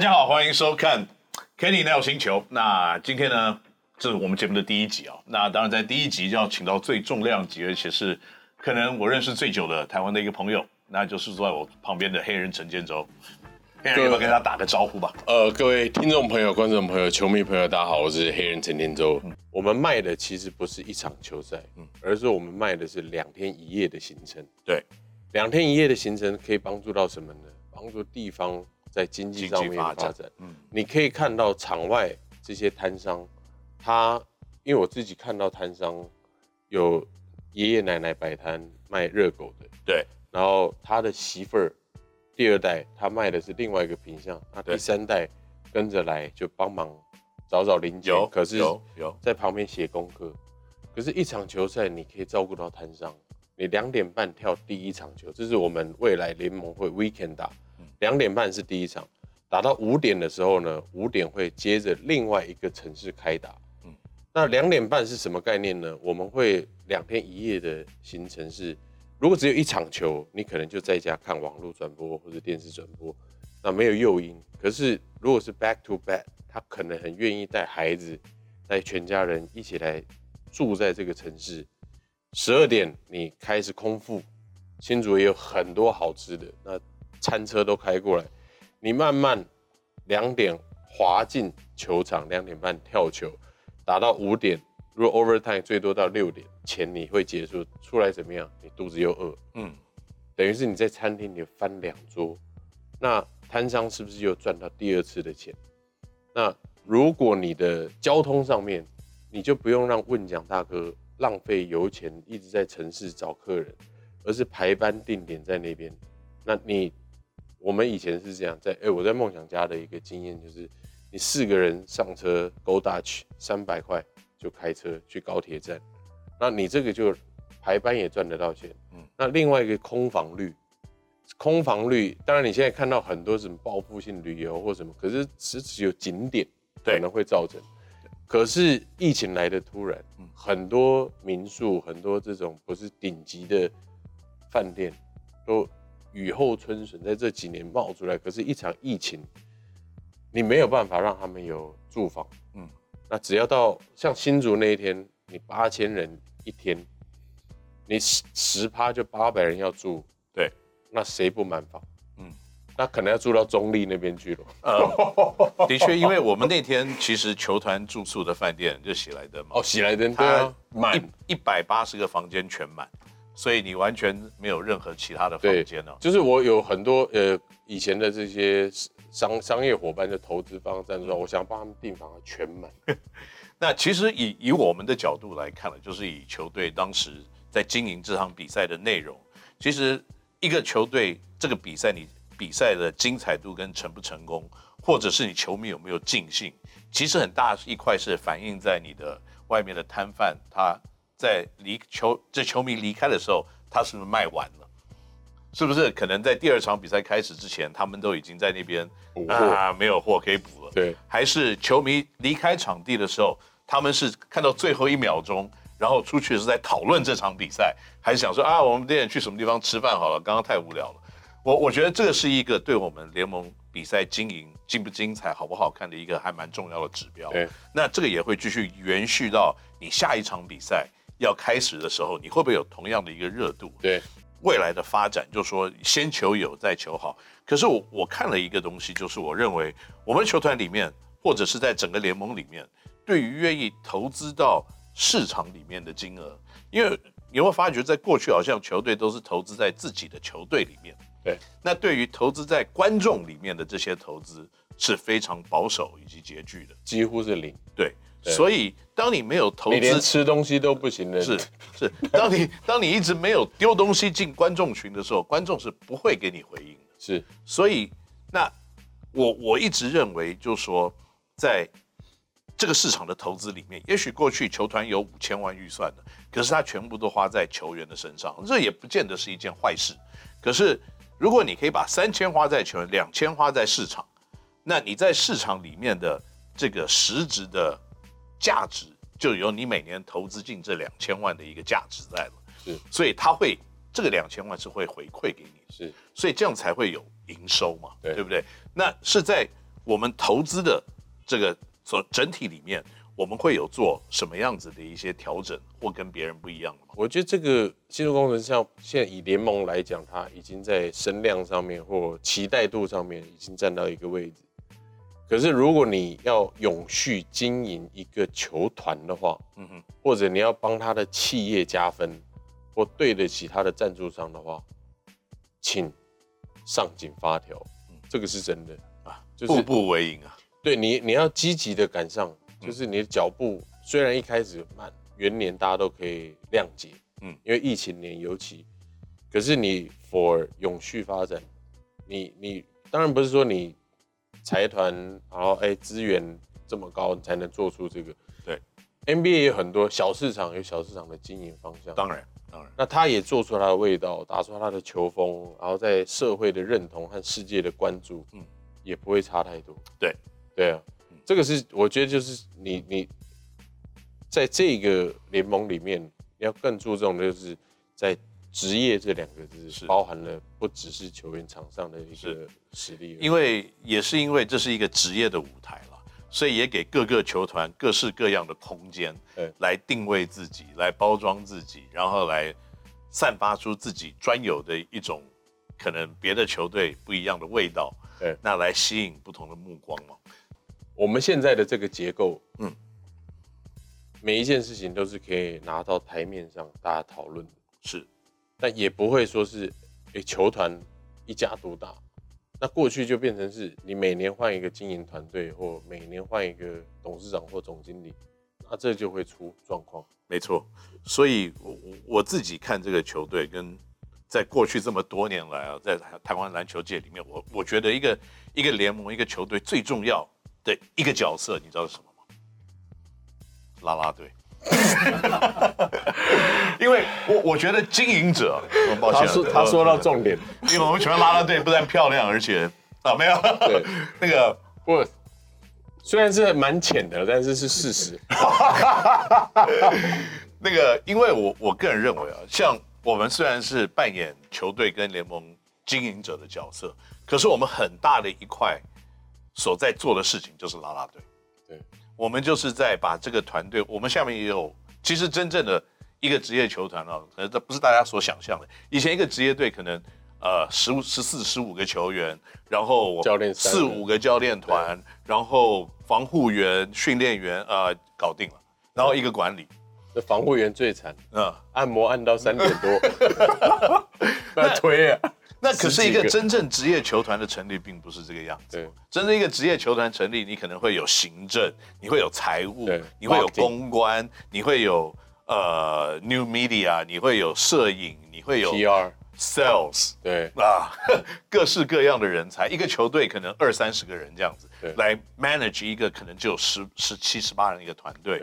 家好，欢迎收看 Kenny NELO 星球。那今天呢，这是我们节目的第一集啊、哦。那当然，在第一集就要请到最重量级，而且是可能我认识最久的台湾的一个朋友，那就是坐在我旁边的黑人陈建州。黑人，要不要跟他打个招呼吧？呃，各位听众朋友、观众朋友、球迷朋友，大家好，我是黑人陈建州。嗯、我们卖的其实不是一场球赛，嗯，而是我们卖的是两天一夜的行程。对，两天一夜的行程可以帮助到什么呢？帮助地方。在经济上面发展，嗯，你可以看到场外这些摊商，他因为我自己看到摊商有爷爷奶奶摆摊卖热狗的，对，然后他的媳妇儿第二代他卖的是另外一个品相，那第三代跟着来就帮忙找找零件，可是有有。在旁边写功课，可是，一场球赛你可以照顾到摊商，你两点半跳第一场球，这是我们未来联盟会 weekend 打。两点半是第一场，打到五点的时候呢，五点会接着另外一个城市开打。嗯，那两点半是什么概念呢？我们会两天一夜的行程是，如果只有一场球，你可能就在家看网络转播或者电视转播，那没有诱因。可是如果是 back to back，他可能很愿意带孩子、带全家人一起来住在这个城市。十二点你开始空腹，新竹也有很多好吃的那。餐车都开过来，你慢慢两点滑进球场，两点半跳球，打到五点，如果 overtime 最多到六点前你会结束，出来怎么样？你肚子又饿，嗯，等于是你在餐厅里翻两桌，那摊商是不是又赚到第二次的钱？那如果你的交通上面，你就不用让问讲大哥浪费油钱，一直在城市找客人，而是排班定点在那边，那你。我们以前是这样，在哎，我在梦想家的一个经验就是，你四个人上车，Go Dutch，三百块就开车去高铁站，那你这个就排班也赚得到钱。嗯，那另外一个空房率，空房率，当然你现在看到很多什么报复性旅游或什么，可是只只有景点可能会造成。可是疫情来的突然，很多民宿，很多这种不是顶级的饭店都。雨后春笋在这几年冒出来，可是，一场疫情，你没有办法让他们有住房。嗯，那只要到像新竹那一天，你八千人一天，你十十趴就八百人要住，对，那谁不满房？嗯，那可能要住到中立那边去了。呃，的确，因为我们那天其实球团住宿的饭店就喜来登嘛，哦，喜来登，对啊，满一百八十个房间全满。所以你完全没有任何其他的房间呢？就是我有很多呃以前的这些商商业伙伴的投资方赞助，我想帮他们订房全满。那其实以以我们的角度来看呢，就是以球队当时在经营这场比赛的内容，其实一个球队这个比赛你比赛的精彩度跟成不成功，或者是你球迷有没有尽兴，其实很大一块是反映在你的外面的摊贩他。在离球这球迷离开的时候，他是不是卖完了？是不是可能在第二场比赛开始之前，他们都已经在那边啊没有货可以补了？对，还是球迷离开场地的时候，他们是看到最后一秒钟，然后出去是在讨论这场比赛，还是想说啊，我们今天去什么地方吃饭好了？刚刚太无聊了。我我觉得这个是一个对我们联盟比赛经营精不精彩、好不好看的一个还蛮重要的指标。对，那这个也会继续延续到你下一场比赛。要开始的时候，你会不会有同样的一个热度？对，未来的发展，就是说先求有，再求好。可是我我看了一个东西，就是我认为我们球团里面，或者是在整个联盟里面，对于愿意投资到市场里面的金额，因为你会发觉，在过去好像球队都是投资在自己的球队里面。对，那对于投资在观众里面的这些投资是非常保守以及拮据的，几乎是零。对。所以，当你没有投资，你连吃东西都不行的。是是，当你当你一直没有丢东西进观众群的时候，观众是不会给你回应的。是，所以那我我一直认为，就是说，在这个市场的投资里面，也许过去球团有五千万预算的，可是他全部都花在球员的身上，这也不见得是一件坏事。可是，如果你可以把三千花在球员，两千花在市场，那你在市场里面的这个实质的。价值就有你每年投资进这两千万的一个价值在了，是，所以他会这个两千万是会回馈给你，是，所以这样才会有营收嘛，对，对不对？那是在我们投资的这个所整体里面，我们会有做什么样子的一些调整，或跟别人不一样吗？我觉得这个技术工程像现在以联盟来讲，它已经在声量上面或期待度上面已经站到一个位置。可是如果你要永续经营一个球团的话，嗯哼，或者你要帮他的企业加分，或对得起他的赞助商的话，请上紧发条，嗯，这个是真的啊，就是步步为营啊。对你，你要积极的赶上，就是你的脚步虽然一开始慢，元年大家都可以谅解，嗯，因为疫情年尤其，可是你 for 永续发展，你你当然不是说你。财团，然后哎，资源这么高，你才能做出这个。对，NBA 有很多小市场，有小市场的经营方向。当然，当然。那他也做出他的味道，打出他的球风，然后在社会的认同和世界的关注，嗯，也不会差太多。对，对啊，嗯、这个是我觉得就是你你在这个联盟里面，你要更注重的就是在。职业这两个字是。包含了不只是球员场上的一个实力，因为也是因为这是一个职业的舞台了，所以也给各个球团各式各样的空间，来定位自己，来包装自己，然后来散发出自己专有的一种可能别的球队不一样的味道，对，那来吸引不同的目光嘛。我们现在的这个结构，嗯，每一件事情都是可以拿到台面上大家讨论的，是。但也不会说是，诶，球团一家独大，那过去就变成是你每年换一个经营团队，或每年换一个董事长或总经理，那这就会出状况。没错，所以我我自己看这个球队，跟在过去这么多年来啊，在台湾篮球界里面，我我觉得一个一个联盟一个球队最重要的一个角色，你知道是什么吗？啦啦队。因为我我觉得经营者，抱歉，他说他说到重点，因为我们喜欢啦啦队，不但漂亮，而且啊没有，对，那个。不，虽然是蛮浅的，但是是事实。那个，因为我我个人认为啊，像我们虽然是扮演球队跟联盟经营者的角色，可是我们很大的一块所在做的事情就是拉拉队，对。我们就是在把这个团队，我们下面也有，其实真正的一个职业球团啊，可能这不是大家所想象的。以前一个职业队可能呃十五、十四、十五个球员，然后教练四五个教练团，然后防护员、训练员呃搞定了，然后一个管理。这防护员最惨，嗯，按摩按到三点多，那推啊。那可是一个真正职业球团的成立，并不是这个样子。对，真正一个职业球团成立，你可能会有行政，你会有财务，你会有公关，你会有呃 new media，你会有摄影，你会有 PR、sales，对啊，各式各样的人才。一个球队可能二三十个人这样子，来 manage 一个可能只有十十七十八人的一个团队。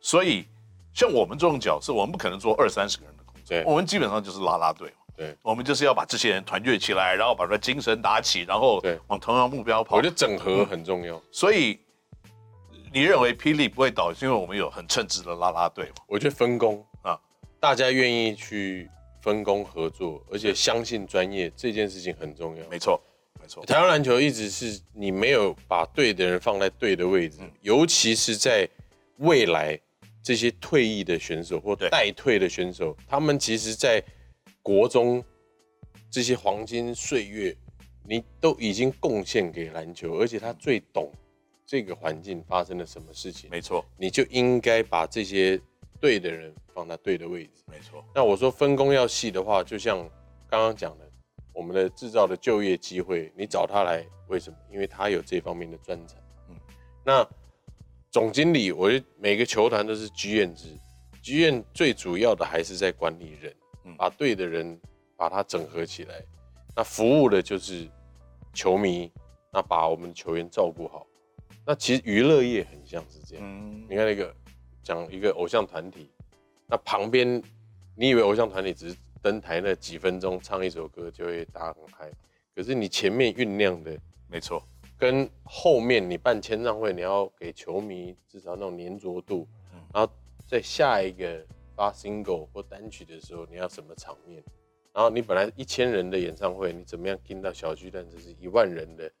所以像我们这种角色，我们不可能做二三十个人的工作，我们基本上就是拉拉队。对，我们就是要把这些人团结起来，然后把他精神打起，然后往同样目标跑。我觉得整合很重要。嗯、所以你认为霹雳不会倒，是因为我们有很称职的啦啦队吗？我觉得分工啊，大家愿意去分工合作，而且相信专业这件事情很重要。没错，没错。台湾篮球一直是你没有把对的人放在对的位置，嗯、尤其是在未来这些退役的选手或待退的选手，他们其实，在国中这些黄金岁月，你都已经贡献给篮球，而且他最懂这个环境发生了什么事情。没错，你就应该把这些对的人放在对的位置。没错。那我说分工要细的话，就像刚刚讲的，我们的制造的就业机会，你找他来，为什么？因为他有这方面的专长。嗯。那总经理，我觉得每个球团都是剧院制，剧院最主要的还是在管理人。把对的人把它整合起来，那服务的就是球迷，那把我们球员照顾好。那其实娱乐业很像是这样，嗯、你看那个讲一个偶像团体，那旁边你以为偶像团体只是登台那几分钟唱一首歌就会大家很嗨，可是你前面酝酿的，没错，跟后面你办签唱会，你要给球迷至少那种黏着度，嗯、然后再下一个。发 single 或单曲的时候，你要什么场面？然后你本来一千人的演唱会，你怎么样听到小巨蛋这是一万人的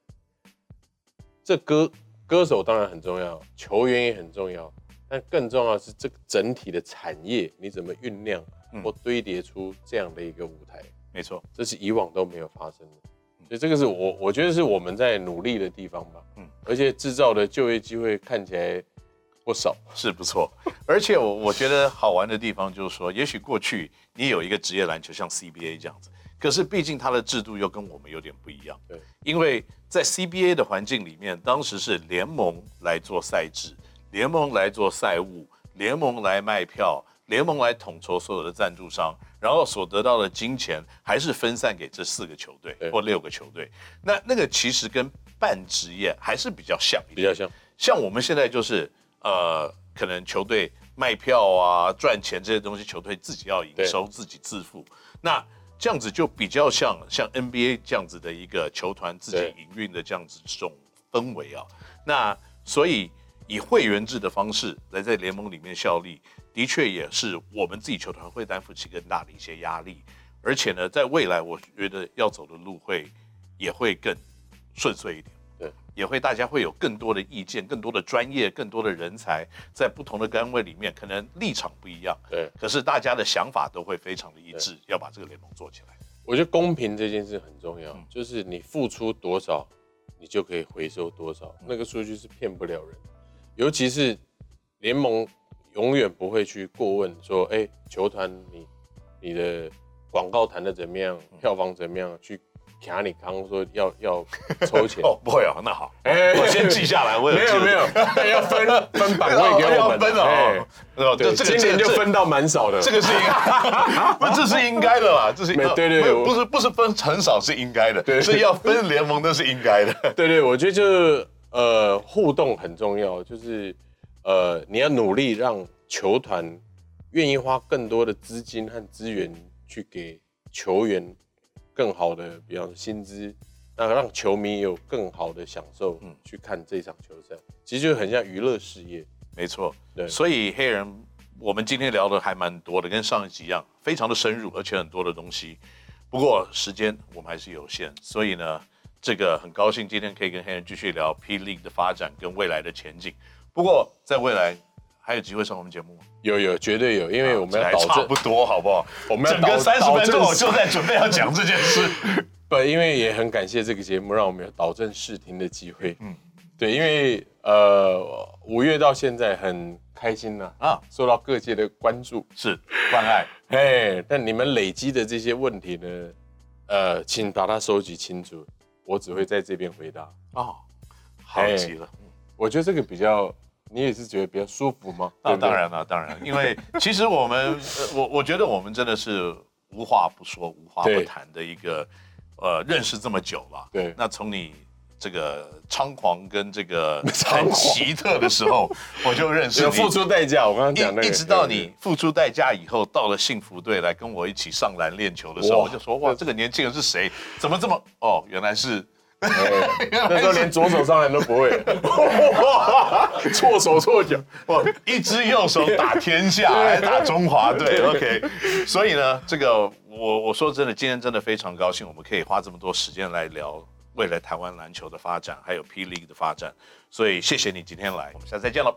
这歌歌手当然很重要，球员也很重要，但更重要的是这个整体的产业你怎么酝酿或堆叠出这样的一个舞台？嗯、没错，这是以往都没有发生的，所以这个是我我觉得是我们在努力的地方吧。嗯，而且制造的就业机会看起来不少，是不错。而且我我觉得好玩的地方就是说，也许过去你有一个职业篮球像 CBA 这样子。可是，毕竟它的制度又跟我们有点不一样。对，因为在 CBA 的环境里面，当时是联盟来做赛制，联盟来做赛务，联盟来卖票，联盟来统筹所有的赞助商，然后所得到的金钱还是分散给这四个球队或六个球队。那那个其实跟半职业还是比较像，比较像。像我们现在就是呃，可能球队卖票啊、赚钱这些东西，球队自己要营收，自己自负。那这样子就比较像像 NBA 这样子的一个球团自己营运的这样子这种氛围啊。那所以以会员制的方式来在联盟里面效力，的确也是我们自己球团会担负起更大的一些压力。而且呢，在未来我觉得要走的路会也会更顺遂一点。也会，大家会有更多的意见，更多的专业，更多的人才，在不同的单位里面，可能立场不一样，对，可是大家的想法都会非常的一致，要把这个联盟做起来。我觉得公平这件事很重要，嗯、就是你付出多少，你就可以回收多少，嗯、那个数据是骗不了人，尤其是联盟永远不会去过问说，哎、欸，球团你你的广告谈的怎么样，票房怎么样，去。卡你刚刚说要要抽钱 哦，不会哦，那好，哎我先记下来。我有没有没有，要分分版 位给我们，要分哦。哦，对，今年就分到蛮少的，这个是应该，不，这是应该的啦，这是对对对，不是不是分很少是应该的，所以要分联盟都是应该的。对对，我觉得就是呃互动很重要，就是呃你要努力让球团愿意花更多的资金和资源去给球员。更好的，比方说薪资，那让球迷有更好的享受，嗯，去看这场球赛，其实就很像娱乐事业。没错，对。所以黑人，我们今天聊的还蛮多的，跟上一集一样，非常的深入，而且很多的东西。不过时间我们还是有限，所以呢，这个很高兴今天可以跟黑人继续聊 P League 的发展跟未来的前景。不过在未来。还有机会上我们节目吗？有有，绝对有，因为我们要保证差不多，好不好？我们要整个三十分钟，我就在准备要讲这件事。不，因为也很感谢这个节目，让我们有导正视听的机会。嗯，对，因为呃，五月到现在很开心呐啊，受到各界的关注，是关爱。哎，但你们累积的这些问题呢，呃，请把它收集清楚，我只会在这边回答。哦，好极了。我觉得这个比较。你也是觉得比较舒服吗？那当然了，当然，因为其实我们，我我觉得我们真的是无话不说、无话不谈的一个，呃，认识这么久了。对。那从你这个猖狂跟这个 很奇特的时候，我就认识你。付出代价，我刚刚讲那个。一直到你付出代价以后，到了幸福队来跟我一起上篮练球的时候，我就说哇，这个年轻人是谁？怎么这么……哦，原来是。那时候连左手上篮都不会，错手错脚，哇！一只右手打天下，还打中华队，OK。所以呢，这个我我说真的，今天真的非常高兴，我们可以花这么多时间来聊未来台湾篮球的发展，还有 P League 的发展。所以谢谢你今天来，我们下次再见喽。